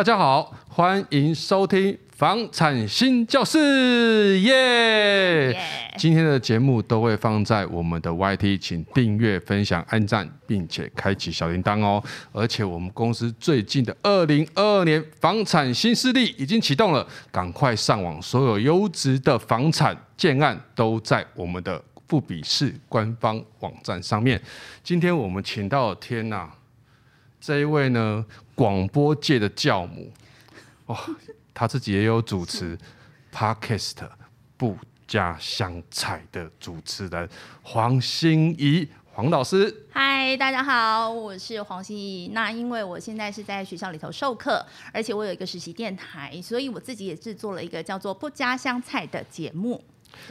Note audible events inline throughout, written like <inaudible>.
大家好，欢迎收听房产新教室，耶、yeah!！今天的节目都会放在我们的 YT，请订阅、分享、按赞，并且开启小铃铛哦。而且我们公司最近的二零二二年房产新势力已经启动了，赶快上网，所有优质的房产建案都在我们的富比士官方网站上面。今天我们请到天呐，这一位呢？广播界的教母，哇、哦，他自己也有主持 Podcast 不加香菜的主持人黄欣怡黄老师。嗨，大家好，我是黄欣怡。那因为我现在是在学校里头授课，而且我有一个实习电台，所以我自己也制作了一个叫做不加香菜的节目。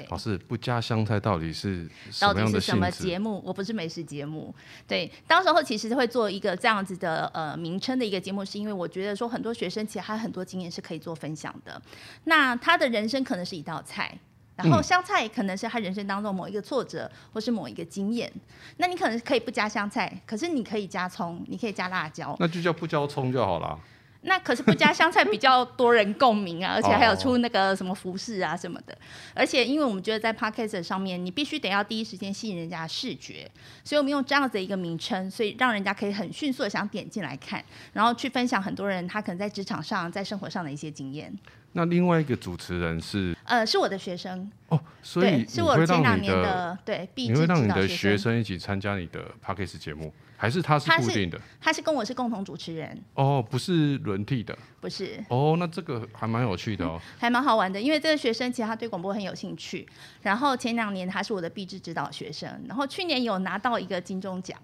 老师，不加香菜到底是到底是什么节目？我不是美食节目。对，当时候其实会做一个这样子的呃名称的一个节目，是因为我觉得说很多学生其实还有很多经验是可以做分享的。那他的人生可能是一道菜，然后香菜可能是他人生当中某一个挫折或是某一个经验。那你可能可以不加香菜，可是你可以加葱，你可以加辣椒，那就叫不加葱就好了。那可是不加香菜比较多人共鸣啊，<laughs> 而且还有出那个什么服饰啊什么的，而且因为我们觉得在 Podcast 上面，你必须得要第一时间吸引人家的视觉，所以我们用这样子的一个名称，所以让人家可以很迅速的想点进来看，然后去分享很多人他可能在职场上、在生活上的一些经验。那另外一个主持人是？呃，是我的学生哦，所以是我前两年的对，你会让你的学生一起参加你的 Podcast 节目？还是他是固定的？他是，跟我是共同主持人哦，不是轮替的，不是哦。那这个还蛮有趣的哦，嗯、还蛮好玩的。因为这个学生其实他对广播很有兴趣，然后前两年他是我的毕制指导学生，然后去年有拿到一个金钟奖。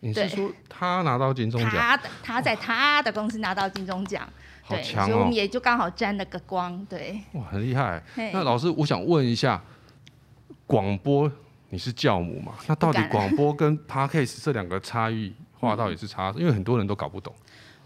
你是说他拿到金钟奖？他的他在他的公司拿到金钟奖，好强哦！所以我们也就刚好沾了个光，对，哇，很厉害。那老师，我想问一下，广播。你是教母嘛？那到底广播跟 <laughs> Podcast 这两个差异化到底是差？因为很多人都搞不懂。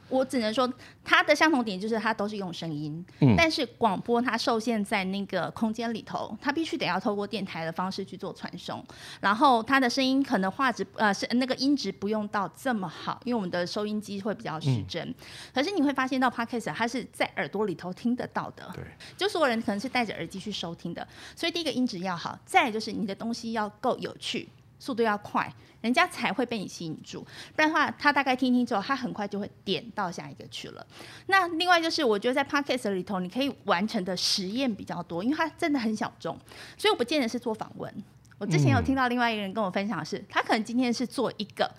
我只能说，它的相同点就是它都是用声音，嗯，但是广播它受限在那个空间里头，它必须得要透过电台的方式去做传送，然后它的声音可能画质呃是那个音质不用到这么好，因为我们的收音机会比较失真。嗯、可是你会发现到 Podcast 它是在耳朵里头听得到的，对，就所有人可能是戴着耳机去收听的，所以第一个音质要好，再就是你的东西要够有趣。速度要快，人家才会被你吸引住，不然的话，他大概听听之后，他很快就会点到下一个去了。那另外就是，我觉得在 Podcast 里头，你可以完成的实验比较多，因为它真的很小众，所以我不见得是做访问。我之前有听到另外一个人跟我分享的是，他可能今天是做一个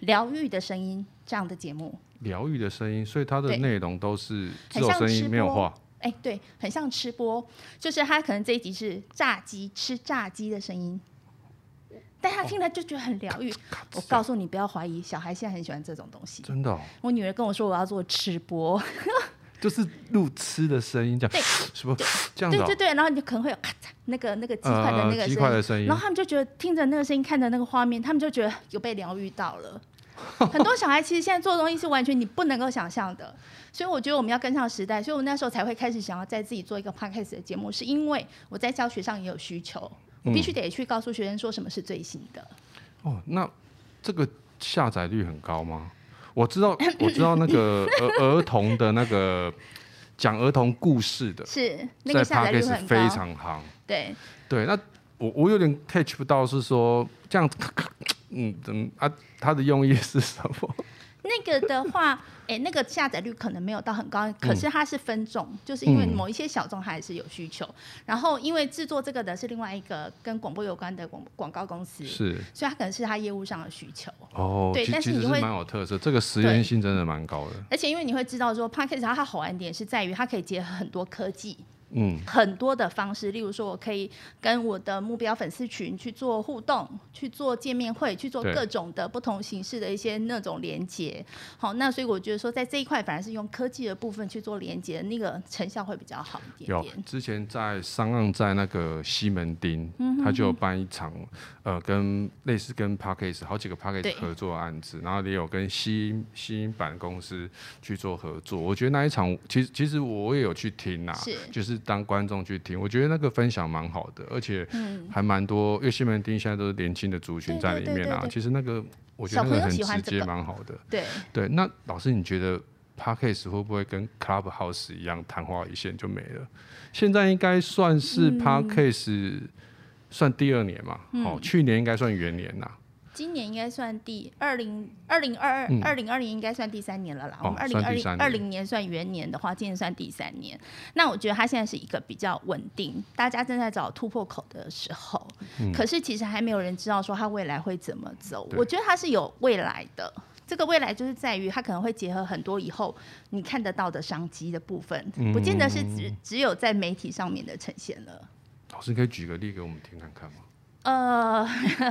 疗愈的声音这样的节目，疗愈的声音，所以它的内容都是只有声音没有话。哎，对，很像吃播，就是他可能这一集是炸鸡吃炸鸡的声音。但他听了就觉得很疗愈。我告诉你，不要怀疑，小孩现在很喜欢这种东西。真的、哦，我女儿跟我说，我要做吃播，<laughs> 就是录吃的声音，这样对，是不这样？对对对，然后你可能会有咔嚓那个那个鸡块的那个鸡块的声音，然后他们就觉得听着那个声音，看着那个画面，他们就觉得有被疗愈到了。很多小孩其实现在做的东西是完全你不能够想象的，所以我觉得我们要跟上时代，所以我那时候才会开始想要在自己做一个 podcast 的节目，是因为我在教学上也有需求。必须得去告诉学生说什么是最新的。哦，那这个下载率很高吗？我知道，<coughs> 我知道那个儿儿童的那个讲儿童故事的，是那个下载率很高，非常夯。对对，那我我有点 catch 不到，是说这样，<coughs> 嗯，怎么啊？它的用意是什么？那个的话，哎、欸，那个下载率可能没有到很高，可是它是分众，嗯，就是因为某一些小众还是有需求。然后，因为制作这个的是另外一个跟广播有关的广广告公司，是，所以它可能是它业务上的需求。哦，对，但是你会蛮有特色，这个实验性真的蛮高的。而且，因为你会知道说，Podcast 它好玩点是在于它可以结合很多科技。嗯，很多的方式，例如说，我可以跟我的目标粉丝群去做互动，去做见面会，去做各种的不同形式的一些那种连接。好，那所以我觉得说，在这一块反而是用科技的部分去做连接，那个成效会比较好一点点。有之前在商岸，在那个西门町，嗯、他就有办一场，呃，跟类似跟 Podcast 好几个 Podcast 合作的案子，然后也有跟新新版公司去做合作。我觉得那一场，其实其实我也有去听啊，是就是。当观众去听，我觉得那个分享蛮好的，而且还蛮多。因为西门町现在都是年轻的族群在里面啊。其实那个我觉得那个很直接，蛮好的。对对，那老师你觉得 p a r k a s t 会不会跟 Clubhouse 一样昙花一现就没了？现在应该算是 Podcast 算第二年嘛？嗯、哦，去年应该算元年呐。今年应该算第二零二零二二二零二零应该算第三年了啦。我们二零二零二零年算元年的话，今年算第三年。那我觉得它现在是一个比较稳定，大家正在找突破口的时候。嗯、可是其实还没有人知道说它未来会怎么走。我觉得它是有未来的。这个未来就是在于它可能会结合很多以后你看得到的商机的部分，不见得是只只有在媒体上面的呈现了。老师可以举个例给我们听看看吗？呃，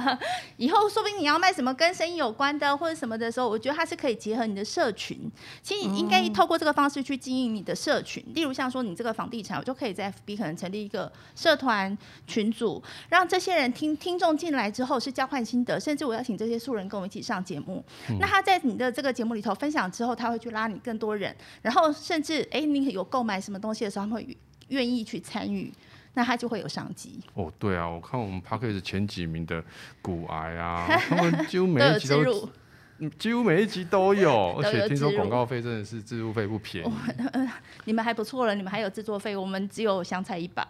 <laughs> 以后说不定你要卖什么跟生意有关的或者什么的时候，我觉得它是可以结合你的社群。其实你应该透过这个方式去经营你的社群。例如像说你这个房地产，我就可以在 FB 可能成立一个社团群组，让这些人听听众进来之后是交换心得，甚至我要请这些素人跟我们一起上节目。那他在你的这个节目里头分享之后，他会去拉你更多人，然后甚至哎，你有购买什么东西的时候，他们会愿意去参与。那他就会有商机哦。对啊，我看我们 Podcast 前几名的骨癌啊，<laughs> 他们几乎每一集都，都几乎每一集都有，<laughs> 而且听说广告费真的是制作费不便宜。呃，<laughs> 你们还不错了，你们还有制作费，我们只有香菜一把。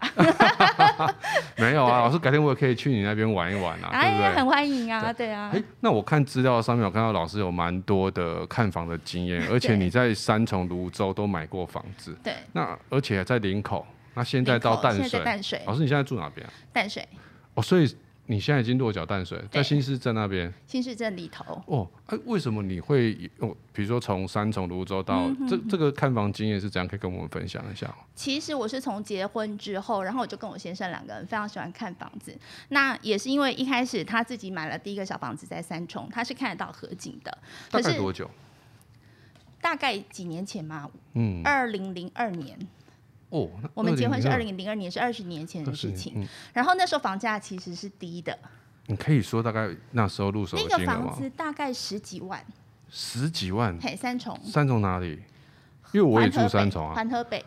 没有啊，老师改天我也可以去你那边玩一玩啊，哎、对不对？很欢迎啊，对，对啊。哎，那我看资料上面，我看到老师有蛮多的看房的经验，而且你在三重、泸州都买过房子。对。那而且在林口。那现在到淡水，淡水。老师，你现在住哪边啊？淡水。哦，所以你现在已经落脚淡水，在新市镇那边。新市镇里头。哦，哎、啊，为什么你会哦？比如说从三重芦洲到、这这个看房经验是怎样？可以跟我们分享一下。其实我是从结婚之后，然后我就跟我先生两个人非常喜欢看房子。那也是因为一开始他自己买了第一个小房子在三重，他是看得到河景的。大概多久？大概几年前嘛。嗯。二零零二年。哦，我们结婚是二零零二年，是二十年前的事情。嗯、然后那时候房价其实是低的。你可以说大概那时候入手的那个房子大概十几万。十几万？嘿，三重。三重哪里？因为我也住三重啊。环河北。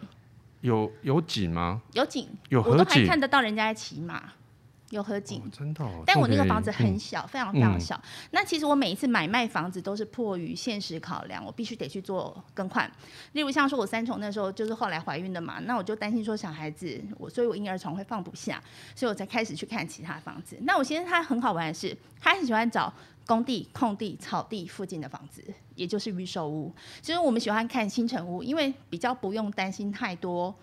有有景吗？有景，有我都还看得到人家在骑马。有河景，哦，真的，哦。但我那个房子很小，嗯、非常非常小。嗯、那其实我每一次买卖房子都是迫于现实考量，我必须得去做更换。例如像说，我三重那时候就是后来怀孕的嘛，那我就担心说小孩子，我所以我婴儿床会放不下，所以我才开始去看其他房子。那我现在他很好玩的是，他很喜欢找工地、空地、草地附近的房子，也就是预售屋。其实我们喜欢看新城屋，因为比较不用担心太多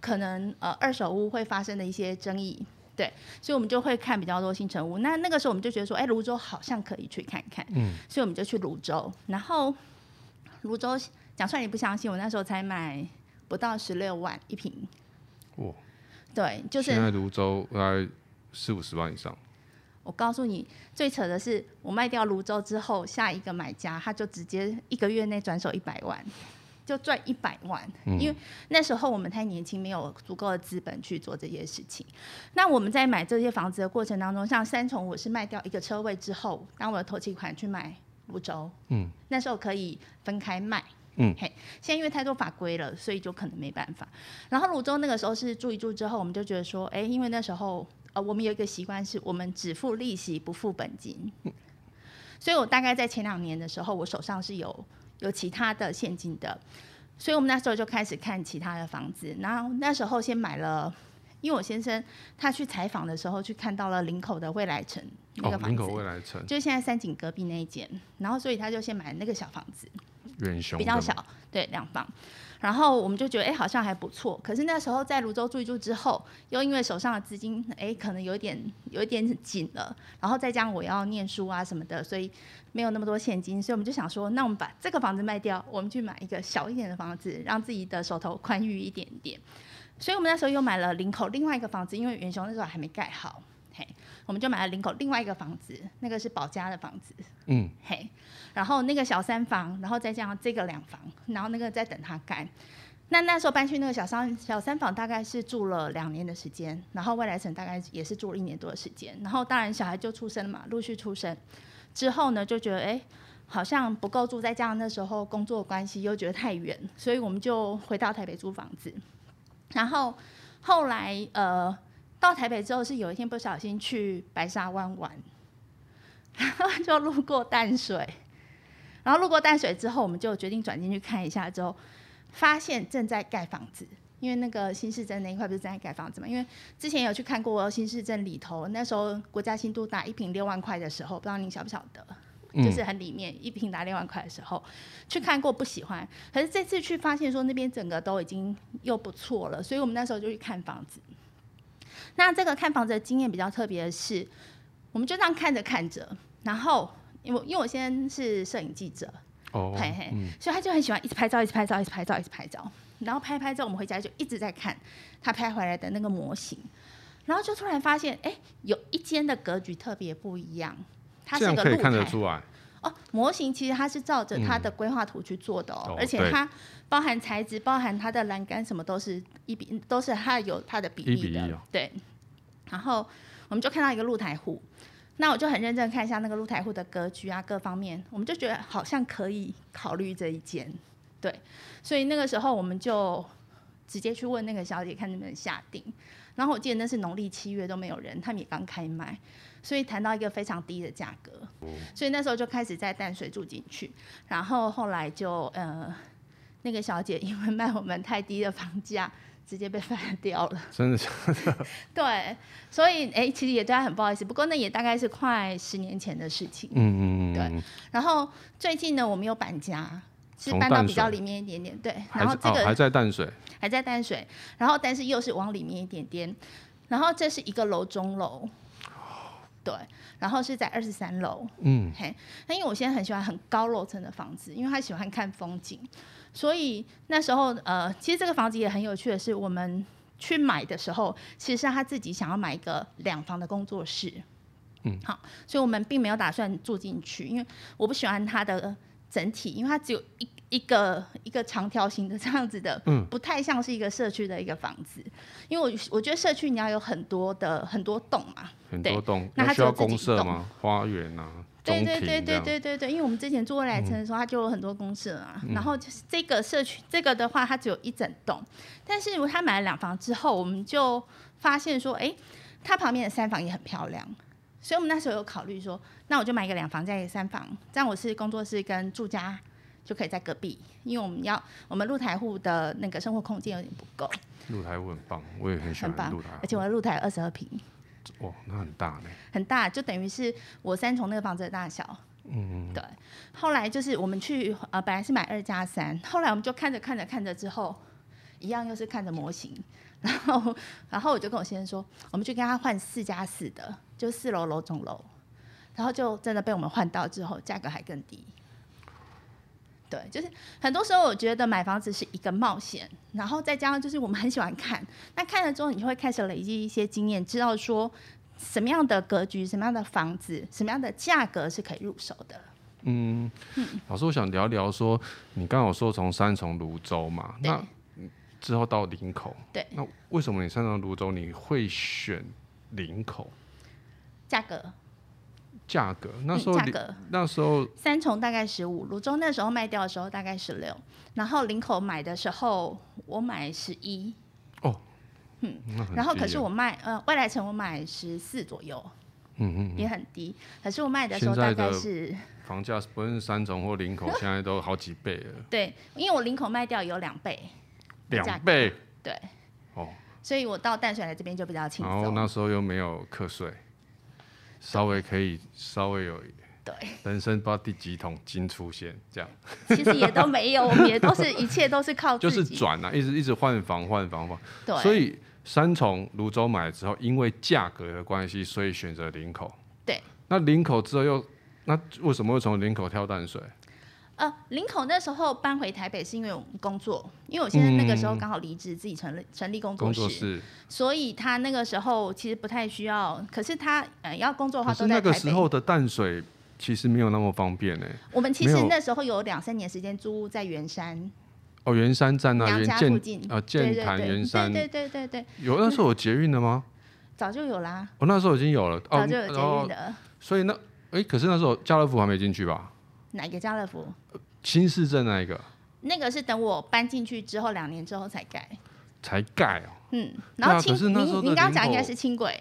可能呃二手屋会发生的一些争议。对，所以我们就会看比较多新城屋。那那个时候我们就觉得说，哎，泸州好像可以去看看。嗯，所以我们就去泸州。然后泸州讲出来你不相信，我那时候才买不到十六万一平。哇！对，就是现在泸州大概四五十万以上。我告诉你，最扯的是，我卖掉泸州之后，下一个买家他就直接一个月内转手一百万。就赚一百万，因为那时候我们太年轻，没有足够的资本去做这些事情。那我们在买这些房子的过程当中，像三重，我是卖掉一个车位之后，当我的头期款去买泸州，嗯，那时候可以分开卖，嗯，嘿，现在因为太多法规了，所以就可能没办法。然后泸州那个时候是住一住之后，我们就觉得说，哎，因为那时候呃，我们有一个习惯是，我们只付利息不付本金，所以我大概在前两年的时候，我手上是有。有其他的现金的，所以我们那时候就开始看其他的房子。然后那时候先买了，因为我先生他去采访的时候去看到了林口的未来城那个房子，林口未来城就是现在三井隔壁那一间。然后所以他就先买了那个小房子，比较小，对，两房。然后我们就觉得，哎，好像还不错。可是那时候在泸州住一住之后，又因为手上的资金，哎，可能有点有一点紧了。然后再加上我要念书啊什么的，所以没有那么多现金。所以我们就想说，那我们把这个房子卖掉，我们去买一个小一点的房子，让自己的手头宽裕一点点。所以我们那时候又买了林口另外一个房子，因为元雄那时候还没盖好。嘿，我们就买了林口另外一个房子，那个是宝家的房子。嗯，嘿，然后那个小三房，然后再加上这个两房，然后那个在等他盖。那那时候搬去那个小三小三房，大概是住了两年的时间，然后未来城大概也是住了一年多的时间，然后当然小孩就出生了嘛，陆续出生之后呢，就觉得哎，好像不够住，再加上那时候工作关系又觉得太远，所以我们就回到台北租房子。然后后来呃。到台北之后，是有一天不小心去白沙湾玩，然后就路过淡水，然后路过淡水之后，我们就决定转进去看一下，之后发现正在盖房子。因为那个新市镇那一块不是正在盖房子嘛？因为之前有去看过新市镇里头，那时候国家新都打一坪六万块的时候，不知道您晓不晓得？就是很里面一坪打六万块的时候，去看过不喜欢。可是这次去发现说那边整个都已经又不错了，所以我们那时候就去看房子。那这个看房子的经验比较特别的是，我们就这样看着看着，然后因为因为我现在是摄影记者，哦，嘿嘿，所以他就很喜欢一直拍照，一直拍照，一直拍照，一直拍照。然后拍拍之后，我们回家就一直在看他拍回来的那个模型，然后就突然发现，哎，有一间的格局特别不一样。它是个这样可以看得出来哦。模型其实它是照着它的规划图去做的哦，嗯、而且它包含材质、包含它的栏杆什么都是一比，都是它有它的比例的。对。然后我们就看到一个露台户，那我就很认真看一下那个露台户的格局啊，各方面，我们就觉得好像可以考虑这一间。对，所以那个时候我们就直接去问那个小姐看能不能下定，然后我记得那是农历七月都没有人，他们也刚开卖，所以谈到一个非常低的价格，所以那时候就开始在淡水住进去，然后后来就呃那个小姐因为卖我们太低的房价，直接被 <laughs> 翻掉了。真的假的？<laughs> 对，所以哎，其实也对她很不好意思，不过那也大概是快十年前的事情。嗯嗯嗯。对，然后最近呢，我们又搬家。是搬到比较里面一点点，对，然后这个、哦、还在淡水，还在淡水，然后但是又是往里面一点点，然后这是一个楼中楼，对，然后是在二十三楼，嗯，嘿，那因为我现在很喜欢很高楼层的房子，因为他喜欢看风景，所以那时候呃，其实这个房子也很有趣的是，我们去买的时候，其实是他自己想要买一个两房的工作室，嗯，好，所以我们并没有打算住进去，因为我不喜欢它的。整体，因为它只有一一个一个长条形的这样子的，嗯，不太像是一个社区的一个房子。因为我我觉得社区你要有很多的很多栋嘛，很多栋，那它需要公社吗？花园啊，对对对对对对对，因为我们之前住未来城的时候，它就有很多公社啊。嗯、然后就是这个社区这个的话，它只有一整栋。但是如果他买了两房之后，我们就发现说，哎，它旁边的三房也很漂亮。所以我们那时候有考虑说，那我就买一个两房加一个三房，这样我是工作室跟住家就可以在隔壁，因为我们要我们露台户的那个生活空间有点不够。露台户很棒，我也很喜欢露台，而且我的露台有二十二平。哦，那很大呢。很大，就等于是我三重那个房子的大小。嗯嗯。对。后来就是我们去呃，本来是买二加三，后来我们就看着看着看着之后，一样又是看着模型。<laughs> 然后，然后我就跟我先生说，我们去跟他换四加四的，就四楼楼中楼，然后就真的被我们换到之后，价格还更低。对，就是很多时候我觉得买房子是一个冒险，然后再加上就是我们很喜欢看，那看了之后你就会开始累积一些经验，知道说什么样的格局、什么样的房子、什么样的价格是可以入手的。嗯，嗯老师，我想聊聊说，你刚好说从三重泸州嘛，那。之后到林口，对，那为什么你三重泸州你会选林口？价格，价格，那时候价格，那时候三重大概十五，芦洲那时候卖掉的时候大概十六，然后林口买的时候我买十一，哦，嗯，然后可是我卖呃未来城我买十四左右，嗯嗯，也很低，可是我卖的时候大概是房价不论是三重或林口现在都好几倍了，<laughs> 对，因为我林口卖掉有两倍。两倍，对，哦，所以我到淡水来这边就比较轻松。然后那时候又没有课税，稍微可以稍微有，对，人生不知道第几桶金出现这样。其实也都没有，我们也都是一切都是靠就是转啊，一直一直换房换房换。对，所以三重泸州买了之后，因为价格的关系，所以选择林口。对，那林口之后又，那为什么会从林口跳淡水？呃，林口那时候搬回台北是因为我们工作，因为我现在那个时候刚好离职，自己成立成立工作室，工作室，所以他那个时候其实不太需要。可是他呃要工作的话都在台北。那个时候的淡水其实没有那么方便呢。我们其实那时候有两三年时间租在圆山。哦，圆山站那边家附近啊，建潭圆山，对对对对对。有那时候有捷运的吗？早就有啦。哦，那时候已经有了，早就有捷运的。哦、所以那哎，可是那时候家乐福还没进去吧？哪个家乐福？新市镇那一个？那个是等我搬进去之后两年之后才盖。才盖哦。嗯，然后轻，你你刚刚讲应该是轻轨。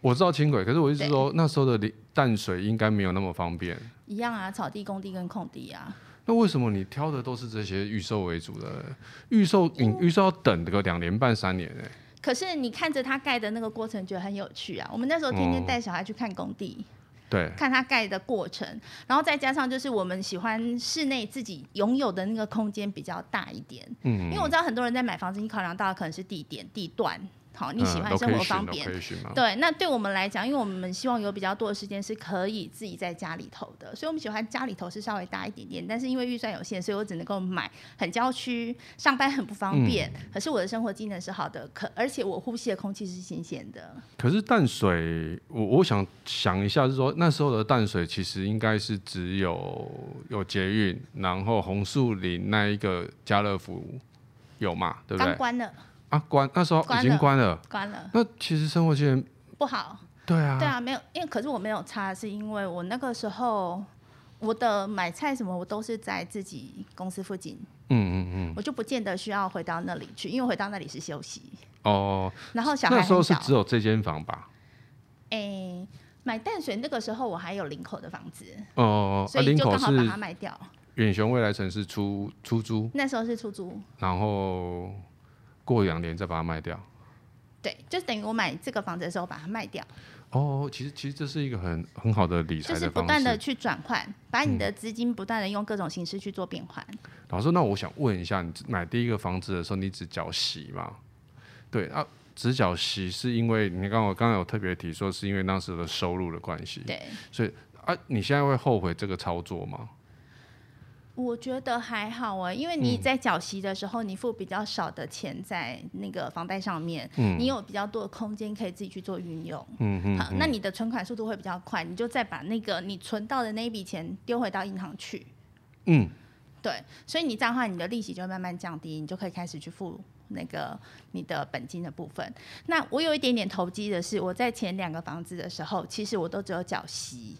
我知道轻轨，可是我一直说那时候的淡水应该没有那么方便。一样啊，草地、工地跟空地啊。那为什么你挑的都是这些预售为主的？预售你预售要等个两年半三年哎、欸。可是你看着他盖的那个过程，觉得很有趣啊。我们那时候天天带小孩去看工地。嗯对，看它盖的过程，然后再加上就是我们喜欢室内自己拥有的那个空间比较大一点，嗯，因为我知道很多人在买房子，你考量到的可能是地点、地段。好，你喜欢生活方便，嗯、对。那对我们来讲，因为我们希望有比较多的时间是可以自己在家里头的，所以我们喜欢家里头是稍微大一点点。但是因为预算有限，所以我只能够买很郊区，上班很不方便。嗯、可是我的生活机能是好的，可而且我呼吸的空气是新鲜的。可是淡水，我我想想一下，是说那时候的淡水其实应该是只有有捷运，然后红树林那一个家乐福有嘛，对不对？刚关了。啊，关那时候已经关了，关了。那其实生活机能不好。对啊，对啊，没有，因为可是我没有差，是因为我那个时候我的买菜什么，我都是在自己公司附近。嗯嗯嗯。我就不见得需要回到那里去，因为回到那里是休息。哦。然后小孩那时候是只有这间房吧？哎、欸，买淡水那个时候我还有林口的房子。哦。所以就刚好把它卖掉。远雄未来城市出出租。那时候是出租。然后。过两年再把它卖掉，对，就等于我买这个房子的时候把它卖掉。哦，其实其实这是一个很很好的理财的方式，就是不断的去转换，把你的资金不断的用各种形式去做变换。嗯。老师，那我想问一下，你买第一个房子的时候，你只缴息吗？对啊，只缴息是因为你刚我刚刚有特别提说，是因为当时的收入的关系。对，所以啊，你现在会后悔这个操作吗？我觉得还好啊，因为你在缴息的时候，你付比较少的钱在那个房贷上面，嗯，你有比较多的空间可以自己去做运用，嗯嗯，好，那你的存款速度会比较快，你就再把那个你存到的那一笔钱丢回到银行去，嗯，对，所以你这样的话，你的利息就会慢慢降低，你就可以开始去付那个你的本金的部分。那我有一点点投机的是，我在前两个房子的时候，其实我都只有缴息。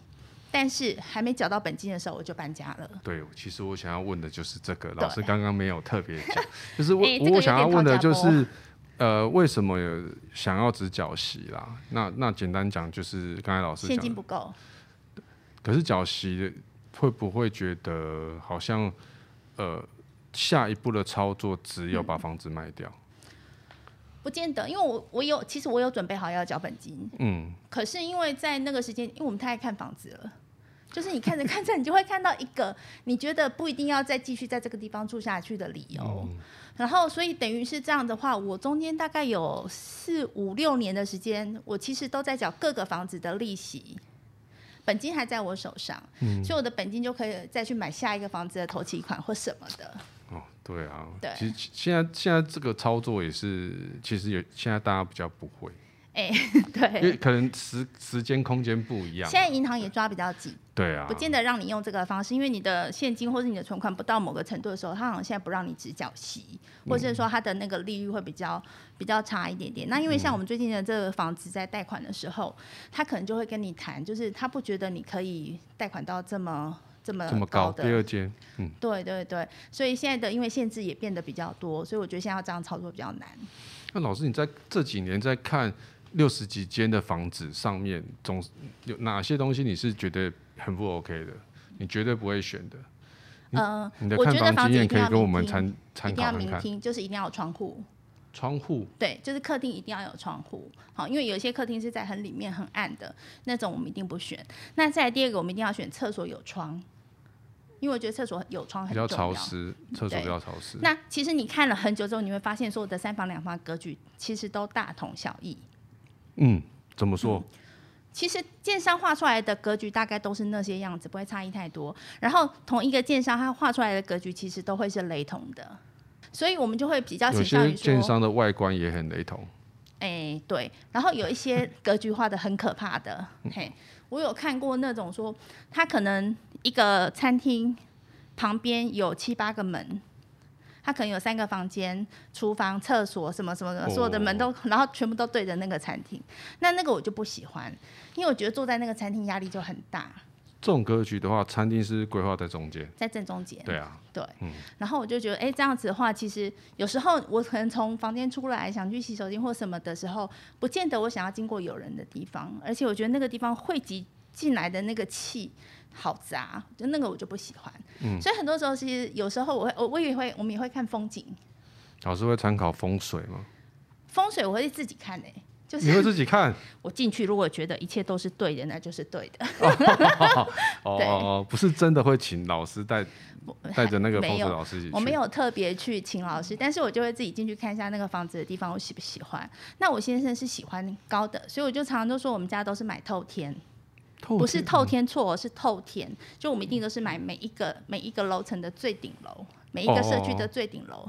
但是还没缴到本金的时候，我就搬家了。对，其实我想要问的就是这个，老师刚刚没有特别讲，<laughs> 就是我、我想要问的就是，呃，为什么有想要只缴息啦？那那简单讲就是刚才老师讲，现金不够。可是缴息会不会觉得好像呃下一步的操作只有把房子卖掉？嗯不见得，因为我我有，其实我有准备好要缴本金。嗯。可是因为在那个时间，因为我们太爱看房子了，就是你看着看着，你就会看到一个你觉得不一定要再继续在这个地方住下去的理由。嗯。然后，所以等于是这样的话，我中间大概有四五六年的时间，我其实都在缴各个房子的利息，本金还在我手上。嗯。所以我的本金就可以再去买下一个房子的头期款或什么的。哦，对啊，对，其实现在现在这个操作也是，其实也现在大家比较不会，哎、欸，对，因为可能时时间空间不一样，现在银行也抓比较紧，对啊，不见得让你用这个方式，因为你的现金或者你的存款不到某个程度的时候，他好像现在不让你只缴息，或者是说他的那个利率会比较比较差一点点。那因为像我们最近的这个房子在贷款的时候，他可能就会跟你谈，就是他不觉得你可以贷款到这么。这么，这么高的第二间，嗯，对对对，所以现在的因为限制也变得比较多，所以我觉得现在要这样操作比较难。那老师，你在这几年在看六十几间的房子上面，总有哪些东西你是觉得很不 OK 的？你绝对不会选的？嗯、呃，你的看房经验可以跟我们参参考看看。一定要明厅，就是一定要有窗户。窗户？对，就是客厅一定要有窗户。好，因为有些客厅是在很里面很暗的那种，我们一定不选。那再来第二个，我们一定要选厕所有窗。因为我觉得厕所有窗很重要。比较潮湿，厕所比较潮湿。那其实你看了很久之后，你会发现所有的三房两房格局其实都大同小异。嗯，怎么说？嗯，其实建商画出来的格局大概都是那些样子，不会差异太多。然后同一个建商他画出来的格局其实都会是雷同的，所以我们就会比较倾向于说，有些建商的外观也很雷同。哎、欸，对。然后有一些格局画的很可怕的，嘿。我有看过那种说，他可能一个餐厅旁边有七八个门，他可能有三个房间、厨房、厕所什么什么的，所有的门都，然后全部都对着那个餐厅。那那个我就不喜欢，因为我觉得坐在那个餐厅压力就很大。这种格局的话，餐厅是规划在中间，在正中间。对啊，对，嗯。然后我就觉得，哎，这样子的话，其实有时候我可能从房间出来想去洗手间或什么的时候，不见得我想要经过有人的地方，而且我觉得那个地方汇集进来的那个气好杂，就那个我就不喜欢。嗯。所以很多时候，其实有时候我会，我我也会，我们也会看风景。老师会参考风水吗？风水我会自己看诶、欸。你会自己看？<laughs> 我进去，如果觉得一切都是对的，那就是对的。哦，<laughs> 不是真的会请老师带带着那个风水 <laughs> 老师一起去。我没有特别去请老师，但是我就会自己进去看一下那个房子的地方，我喜不喜欢。那我先生是喜欢高的，所以我就常常都说我们家都是买，透天不是透天错，是透天。就我们一定都是买每一个每一个楼层的最顶楼，每一个社区的最顶楼。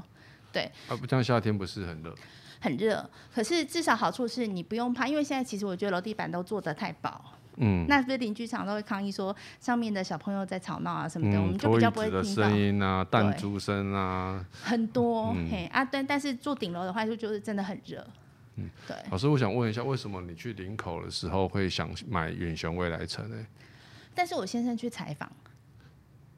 对。啊，不像夏天不是很热。很热，可是至少好处是你不用怕，因为现在其实我觉得楼地板都做得太薄，嗯，那不是邻居常都会抗议说上面的小朋友在吵闹啊什么的，嗯、我们就比较不会听到声音啊，弹珠声啊，很多，嗯、嘿啊，但但是住顶楼的话就就是真的很热，嗯，对。老师，我想问一下，为什么你去林口的时候会想买远雄未来城呢？但是我先生去采访。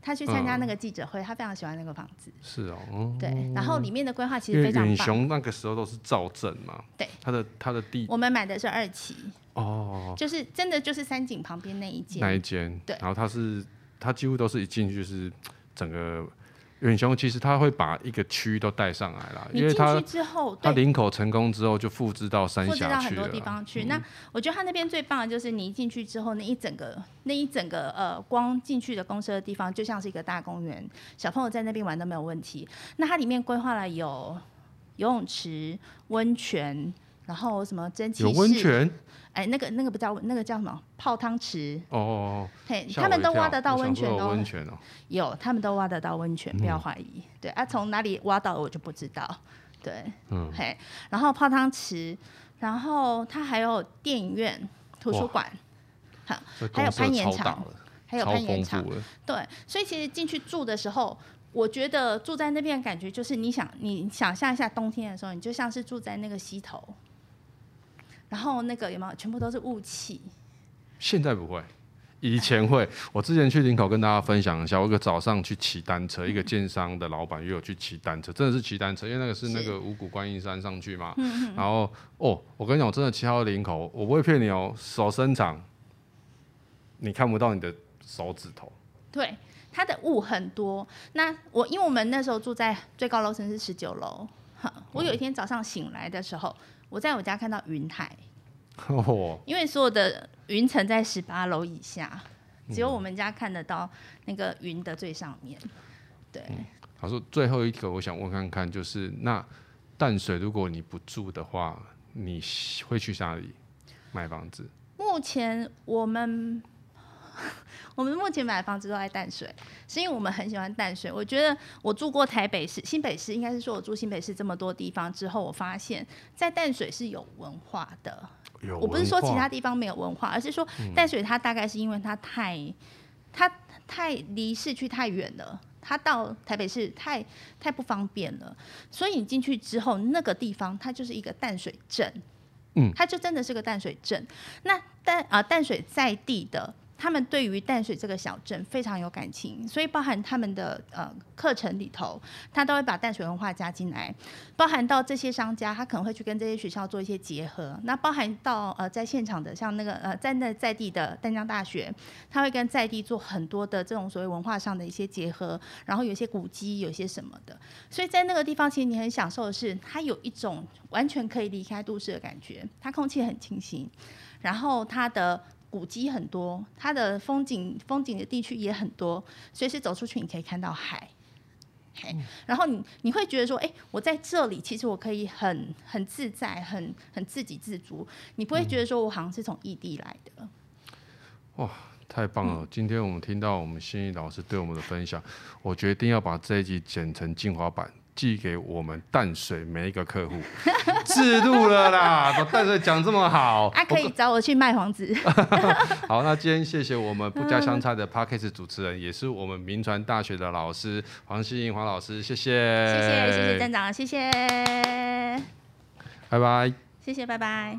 他去参加那个记者会，嗯、他非常喜欢那个房子。是哦，嗯、对，然后里面的规划其实非常棒。远雄那个时候都是造镇嘛，对，他的他的地，我们买的是二期，哦，就是真的就是山景旁边那一间，那一间，对，然后他是他几乎都是一进去就是整个。远雄其实他会把一个区都带上来了，因为他之后他林口成功之后就复制到三峡去了，复制到很多地方去。嗯、那我觉得他那边最棒的就是你一进去之后，那一整个那一整个呃光进去的公车的地方就像是一个大公园，小朋友在那边玩都没有问题。那它里面规划了有游泳池、温泉，然后什么蒸汽。有温泉。哎，那个那个不叫那个叫什么泡汤池哦，哦哦，嘿，他们都挖得到温泉哦，温泉哦，有，他们都挖得到温泉，不要怀疑。嗯、对啊，从哪里挖到的我就不知道。对，嗯，嘿，然后泡汤池，然后它还有电影院、图书馆，好，还有攀岩场，还有攀岩场。对，所以其实进去住的时候，我觉得住在那边的感觉就是，你想你想象一下冬天的时候，你就像是住在那个溪头。然后那个有没有全部都是雾气？现在不会，以前会。我之前去林口跟大家分享一下，我一个早上去骑单车，嗯、一个建商的老板约我去骑单车，真的是骑单车，因为那个是那个五股观音山上去嘛。嗯、然后哦，我跟你讲，我真的骑到林口，我不会骗你哦，手伸长，你看不到你的手指头。对，它的雾很多。那我因为我们那时候住在最高楼层是十九楼，我有一天早上醒来的时候。嗯我在我家看到云海，哦，因为所有的云层在十八楼以下，只有我们家看得到那个云的最上面。对，他说最后一个，我想问看看，就是那淡水，如果你不住的话，你会去哪里买房子？目前我们。<laughs> 我们目前买的房子都在淡水，是因为我们很喜欢淡水。我觉得我住过台北市、新北市，应该是说我住新北市这么多地方之后，我发现，在淡水是有文化的。我不是说其他地方没有文化，而是说淡水它大概是因为它太、它太离市区太远了，它到台北市太太不方便了，所以你进去之后，那个地方它就是一个淡水镇，嗯，它就真的是个淡水镇。那淡啊、呃、淡水在地的。他们对于淡水这个小镇非常有感情，所以包含他们的呃课程里头，他都会把淡水文化加进来。包含到这些商家，他可能会去跟这些学校做一些结合。那包含到呃在现场的，像那个呃在那在地的淡江大学，他会跟在地做很多的这种所谓文化上的一些结合，然后有些古迹，有些什么的。所以在那个地方，其实你很享受的是，它有一种完全可以离开都市的感觉，它空气很清新，然后它的。古迹很多，它的风景风景的地区也很多，随时走出去你可以看到海，嘿，然后你你会觉得说，哎，我在这里其实我可以很很自在，很很自给自足，你不会觉得说我好像是从异地来的。嗯、哇，太棒了！嗯、今天我们听到我们心怡老师对我们的分享，我决定要把这一集剪成精华版。寄给我们淡水每一个客户，<laughs> 制度了啦！把淡水讲这么好，啊，可以找我去卖房子。<laughs> 好，那今天谢谢我们不加香菜的 Podcast 主持人，嗯、也是我们民传大学的老师黄希莹黄老师，谢谢，谢谢，谢谢站长，谢谢，拜拜，谢谢，拜拜。